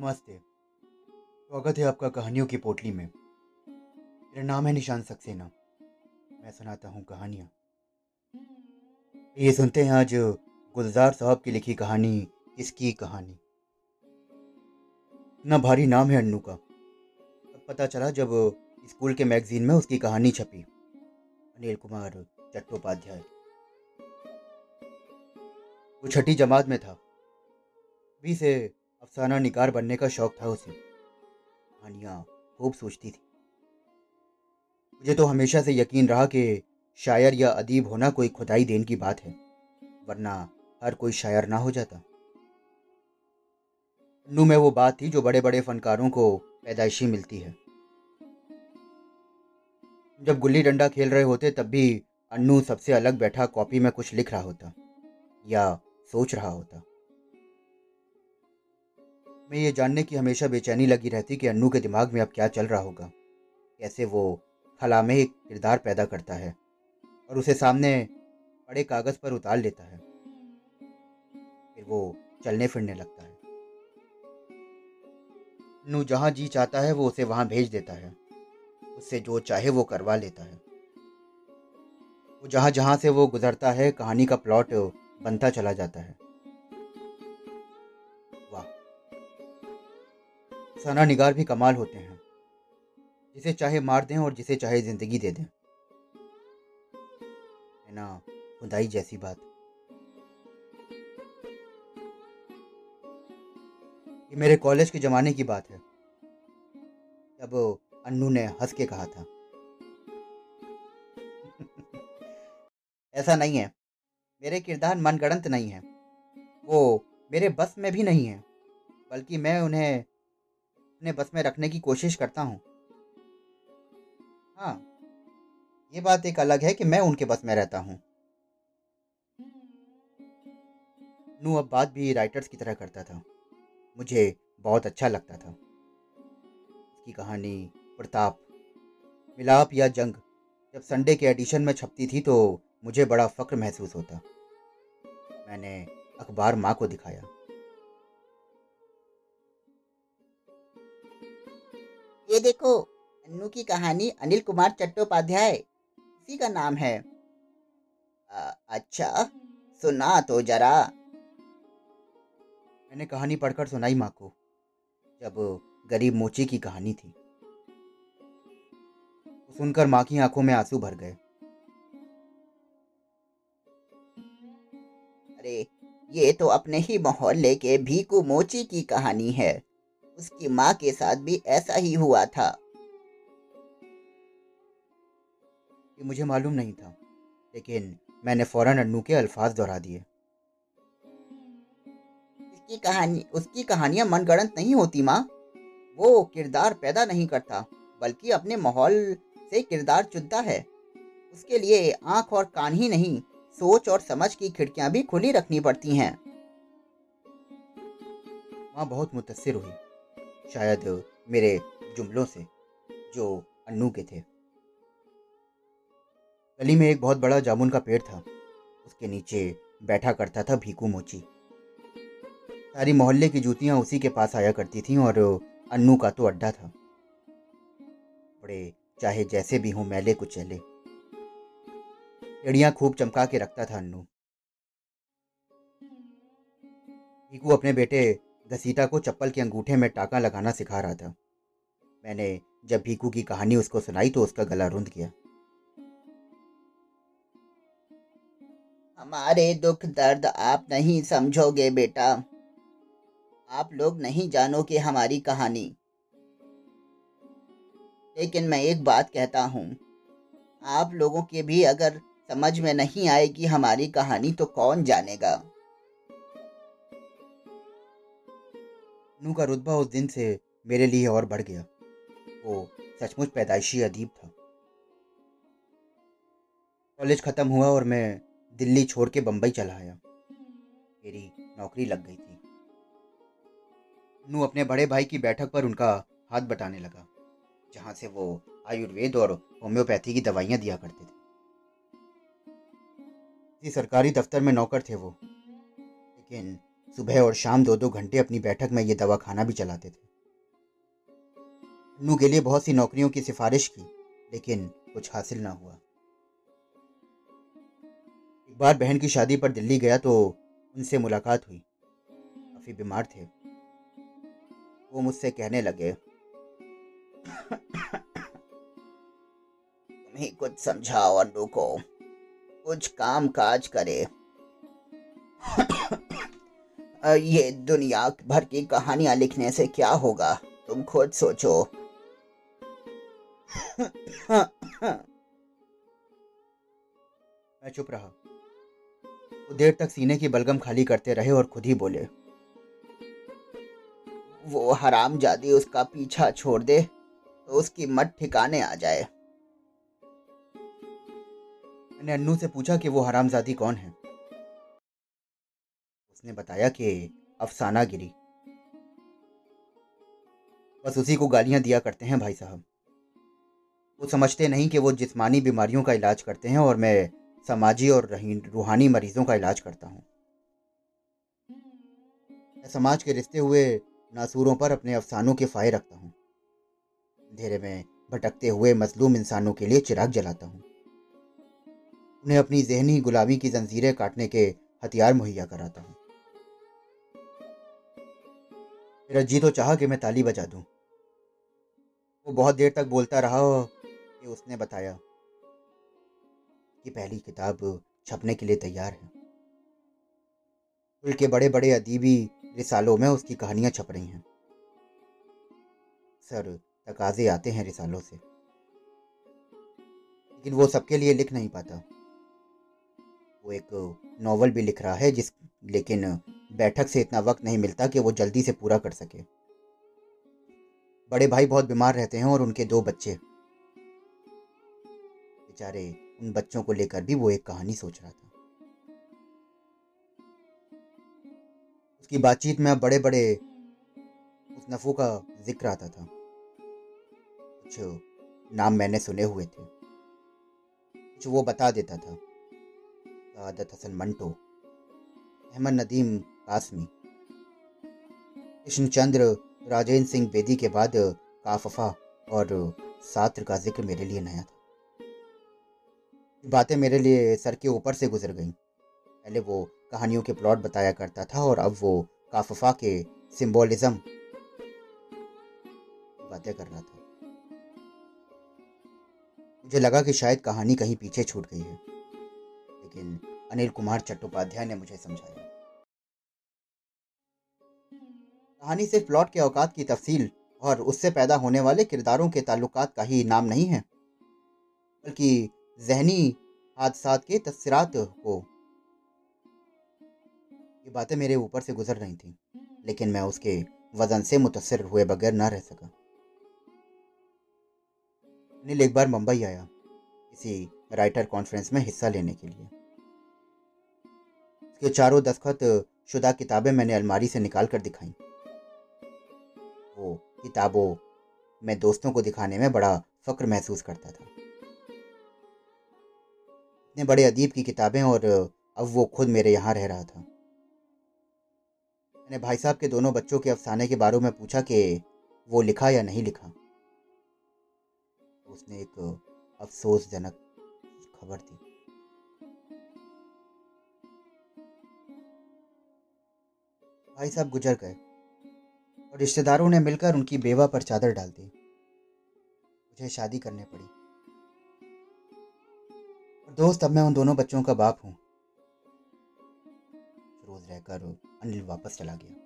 नमस्ते। स्वागत है आपका कहानियों की पोटली में। मेरा नाम है निशान सक्सेना। मैं सुनाता हूँ कहानियाँ। ये सुनते हैं आज गुलजार साहब की लिखी कहानी, इसकी कहानी। इतना भारी नाम है अन्नू का। तब पता चला जब स्कूल के मैगजीन में उसकी कहानी छपी। अनिल कुमार चट्टोपाध्याय। वो छठी जमात में था। भी से अफसाना निगार बनने का शौक था उसे। हानिया खूब सोचती थी। मुझे तो हमेशा से यकीन रहा कि शायर या अदीब होना कोई खुदाई देन की बात है, वरना हर कोई शायर ना हो जाता। अन्नू में वो बात थी जो बड़े बड़े फनकारों को पैदाइशी मिलती है। जब गुल्ली डंडा खेल रहे होते तब भी अन्नू सबसे अलग बैठा कॉपी में कुछ लिख रहा होता, या सोच रहा होता। मैं ये जानने की हमेशा बेचैनी लगी रहती कि अन्नू के दिमाग में अब क्या चल रहा होगा। कैसे वो खला में एक किरदार पैदा करता है और उसे सामने बड़े कागज़ पर उतार लेता है। फिर वो चलने फिरने लगता है। अन्नू जहाँ जी चाहता है वो उसे वहाँ भेज देता है। उससे जो चाहे वो करवा लेता है। वो जहाँ जहाँ से वो गुजरता है, कहानी का प्लॉट बनता चला जाता है। सना निगार भी कमाल होते हैं। जिसे चाहे मार दें और जिसे चाहे ज़िंदगी दे दें। है ना, खुदाई जैसी बात। ये मेरे कॉलेज के ज़माने की बात है। तब अन्नू ने हंस के कहा था। ऐसा नहीं है। मेरे किरदार मनगढ़ंत नहीं है। वो मेरे बस में भी नहीं है, बल्कि मैं उन्हें अपने बस में रखने की कोशिश करता हूँ। हाँ ये बात एक अलग है कि मैं उनके बस में रहता हूँ। नू अब बात भी राइटर्स की तरह करता था। मुझे बहुत अच्छा लगता था। उसकी कहानी, प्रताप, मिलाप या जंग, जब संडे के एडिशन में छपती थी तो मुझे बड़ा फक्र महसूस होता। मैंने अखबार माँ को दिखाया। देखो अन्नू की कहानी अनिल कुमार चट्टोपाध्याय इसी का नाम है। आ, अच्छा सुना तो जरा। मैंने कहानी पढ़कर सुनाई माँ को जब गरीब मोची की कहानी थी। सुनकर माँ की आँखों में आँसू भर गए। अरे ये तो अपने ही मोहल्ले के भीकू मोची की कहानी है। उसकी माँ के साथ भी ऐसा ही हुआ था। ये मुझे मालूम नहीं था लेकिन मैंने फ़ौरन अन्नू के अल्फाज दोहरा दिए। इसकी कहानी उसकी कहानियाँ मनगढ़ंत नहीं होती माँ। वो किरदार पैदा नहीं करता बल्कि अपने माहौल से किरदार चुनता है। उसके लिए आँख और कान ही नहीं सोच और समझ की खिड़कियाँ भी खुली रखनी पड़ती हैं। माँ बहुत मुतसर हुई। शायद मेरे जुमलों से, जो अन्नू के थे। गली में एक बहुत बड़ा जामुन का पेड़ था। उसके नीचे बैठा करता था भीकू मोची। सारी मोहल्ले की जूतियाँ उसी के पास आया करती थीं और अन्नू का तो अड्डा था। बड़े चाहे जैसे भी हों, मैले कुचैले। एड़ियाँ खूब चमका के रखता था अन्नू। भीकू अपने बेटे घसीटा को चप्पल के अंगूठे में टाका लगाना सिखा रहा था। मैंने जब भीकू की कहानी उसको सुनाई तो उसका गला रुंध गया। हमारे दुख दर्द आप नहीं समझोगे बेटा। आप लोग नहीं जानोगे हमारी कहानी। लेकिन मैं एक बात कहता हूँ। आप लोगों के भी अगर समझ में नहीं आएगी हमारी कहानी तो कौन जानेगा? नू का रुतबा उस दिन से मेरे लिए और बढ़ गया। वो सचमुच पैदाइशी अदीब था। कॉलेज ख़त्म हुआ और मैं दिल्ली छोड़ के बम्बई चला आया। मेरी नौकरी लग गई थी। नू अपने बड़े भाई की बैठक पर उनका हाथ बटाने लगा, जहाँ से वो आयुर्वेद और होम्योपैथी की दवाइयाँ दिया करते थे। सरकारी दफ्तर में नौकर थे वो, लेकिन सुबह और शाम दो दो घंटे अपनी बैठक में ये दवा खाना भी चलाते थे। अन्नू के लिए बहुत सी नौकरियों की सिफारिश की, लेकिन कुछ हासिल ना हुआ। एक बार बहन की शादी पर दिल्ली गया तो उनसे मुलाकात हुई। काफ़ी बीमार थे। वो मुझसे कहने लगे तुम ही कुछ समझाओ अन्नू को। कुछ काम काज करे। ये दुनिया भर की कहानियाँ लिखने से क्या होगा? तुम खुद सोचो। मैं चुप रहा। वो देर तक सीने की बलगम खाली करते रहे और खुद ही बोले वो हराम जादी उसका पीछा छोड़ दे तो उसकी मत ठिकाने आ जाए। मैंने अन्नू से पूछा कि वो हरामजादी कौन है? उसने बताया कि अफसाना गिरी। बस उसी को गालियाँ दिया करते हैं भाई साहब। वो समझते नहीं कि वो जिस्मानी बीमारियों का इलाज करते हैं और मैं समाजी और रूहानी मरीजों का इलाज करता हूँ। मैं समाज के रिश्ते हुए नासूरों पर अपने अफसानों के फाये रखता हूँ। अंधेरे में भटकते हुए मजलूम इंसानों के लिए चिराग जलाता हूँ। उन्हें अपनी जहनी गुलामी की जंजीरें काटने के हथियार मुहैया कराता हूँ। मेरा जी तो चाहा कि मैं ताली बजा दूँ। वो बहुत देर तक बोलता रहा कि उसने बताया कि पहली किताब छपने के लिए तैयार है। के बड़े बड़े अदीबी रिसालों में उसकी कहानियाँ छप रही हैं। सर तकाजे आते हैं रिसालों से। लेकिन वो सबके लिए लिख नहीं पाता। वो एक नॉवल भी लिख रहा है जिस लेकिन बैठक से इतना वक्त नहीं मिलता कि वो जल्दी से पूरा कर सके। बड़े भाई बहुत बीमार रहते हैं और उनके दो बच्चे। बेचारे, उन बच्चों को लेकर भी वो एक कहानी सोच रहा था। उसकी बातचीत में बड़े बड़े उस नफू का ज़िक्र आता था। कुछ नाम मैंने सुने हुए थे। कुछ वो बता देता था। सादत हसन मंटो, अहमद नदीम कासमी कृष्णचंद्र, राजेंद्र सिंह बेदी के बाद काफफा और सात्र का ज़िक्र मेरे लिए नया था। बातें मेरे लिए सर के ऊपर से गुजर गईं। पहले वो कहानियों के प्लॉट बताया करता था और अब वो काफफा के सिंबोलिज्म बातें कर रहा था। मुझे लगा कि शायद कहानी कहीं पीछे छूट गई है, लेकिन अनिल कुमार चट्टोपाध्याय ने मुझे समझाया। कहानी सिर्फ़ प्लॉट के औकात की तफसील और उससे पैदा होने वाले किरदारों के ताल्लुकात का ही नाम नहीं है, बल्कि जहनी हादसा के तस्रात को। ये बातें मेरे ऊपर से गुजर रही थी, लेकिन मैं उसके वज़न से मुतसर हुए बगैर ना रह सका। अनिल एक बार मुंबई आया, किसी राइटर कॉन्फ्रेंस में हिस्सा लेने के लिए। उसके चारों दस्खत शुदा किताबें मैंने अलमारी से निकाल कर दिखाई। वो किताबों में दोस्तों को दिखाने में बड़ा फक्र महसूस करता था। इतने बड़े अदीब की किताबें और अब वो खुद मेरे यहाँ रह रहा था। मैंने भाई साहब के दोनों बच्चों के अफसाने के बारे में पूछा कि वो लिखा या नहीं लिखा। उसने एक अफसोसजनक खबर दी। भाई साहब गुजर गए। और रिश्तेदारों ने मिलकर उनकी बेवा पर चादर डाल दी। मुझे शादी करनी पड़ी। और दोस्त, अब मैं उन दोनों बच्चों का बाप हूँ। रोज रहकर अनिल वापस चला गया।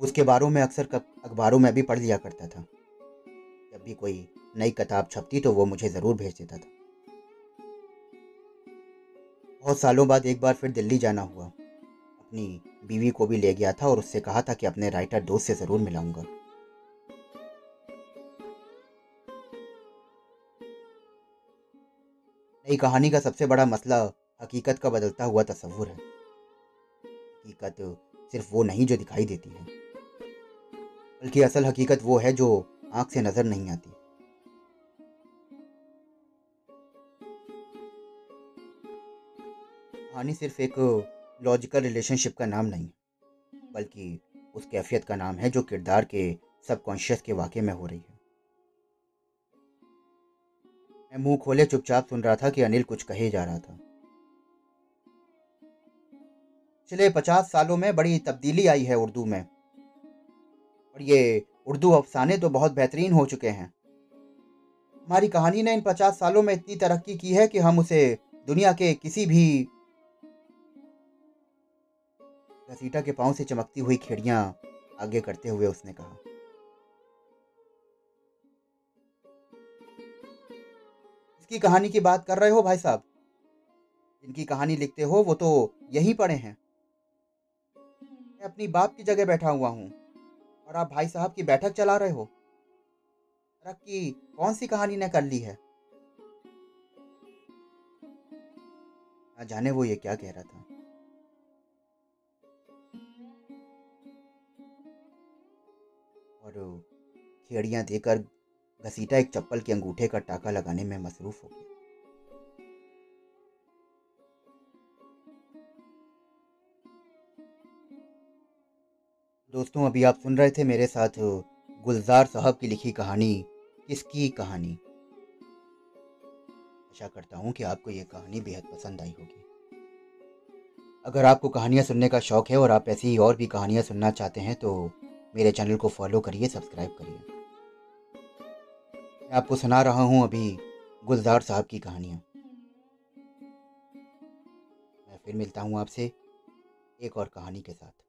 उसके बारों में अक्सर अखबारों में भी पढ़ लिया करता था। जब भी कोई नई किताब छपती तो वो मुझे ज़रूर भेज देता था। बहुत सालों बाद एक बार फिर दिल्ली जाना हुआ। अपनी बीवी को भी ले गया था और उससे कहा था कि अपने राइटर दोस्त से ज़रूर मिलाऊँगा। नई कहानी का सबसे बड़ा मसला हकीकत का बदलता हुआ तस्वुर है। हकीकत सिर्फ़ वो नहीं जो दिखाई देती है, बल्कि असल हकीकत वो है जो आँख से नज़र नहीं आती। कहानी सिर्फ़ एक लॉजिकल रिलेशनशिप का नाम नहीं, बल्कि उस कैफियत का नाम है जो किरदार के सबकॉन्शियस के वाक़े में हो रही है। मैं मुँह खोले चुपचाप सुन रहा था कि अनिल कुछ कहे जा रहा था। पिछले पचास सालों में बड़ी तब्दीली आई है उर्दू में, और ये उर्दू अफसाने तो बहुत बेहतरीन हो चुके हैं। हमारी कहानी ने इन पचास सालों में इतनी तरक्की की है कि हम उसे दुनिया के किसी भी घसीटा के पाँव से चमकती हुई खेड़ियाँ आगे करते हुए उसने कहा, इसकी कहानी की बात कर रहे हो भाई साहब? जिनकी कहानी लिखते हो वो तो यहीं पड़े हैं। मैं अपनी बाप की जगह बैठा हुआ हूँ और आप भाई साहब की बैठक चला रहे हो। की कौन सी कहानी ने कर ली है? ना जाने वो ये क्या कह रहा था। और खेड़ियाँ देकर घसीटा एक चप्पल के अंगूठे का टाका लगाने में मसरूफ हो गया। दोस्तों, अभी आप सुन रहे थे मेरे साथ गुलजार साहब की लिखी कहानी, किसकी कहानी? आशा करता हूँ कि आपको ये कहानी बेहद पसंद आई होगी। अगर आपको कहानियाँ सुनने का शौक़ है और आप ऐसी और भी कहानियाँ सुनना चाहते हैं तो मेरे चैनल को फॉलो करिए, सब्सक्राइब करिए। मैं आपको सुना रहा हूँ अभी गुलजार साहब की कहानियाँ। मैं फिर मिलता हूँ आपसे एक और कहानी के साथ।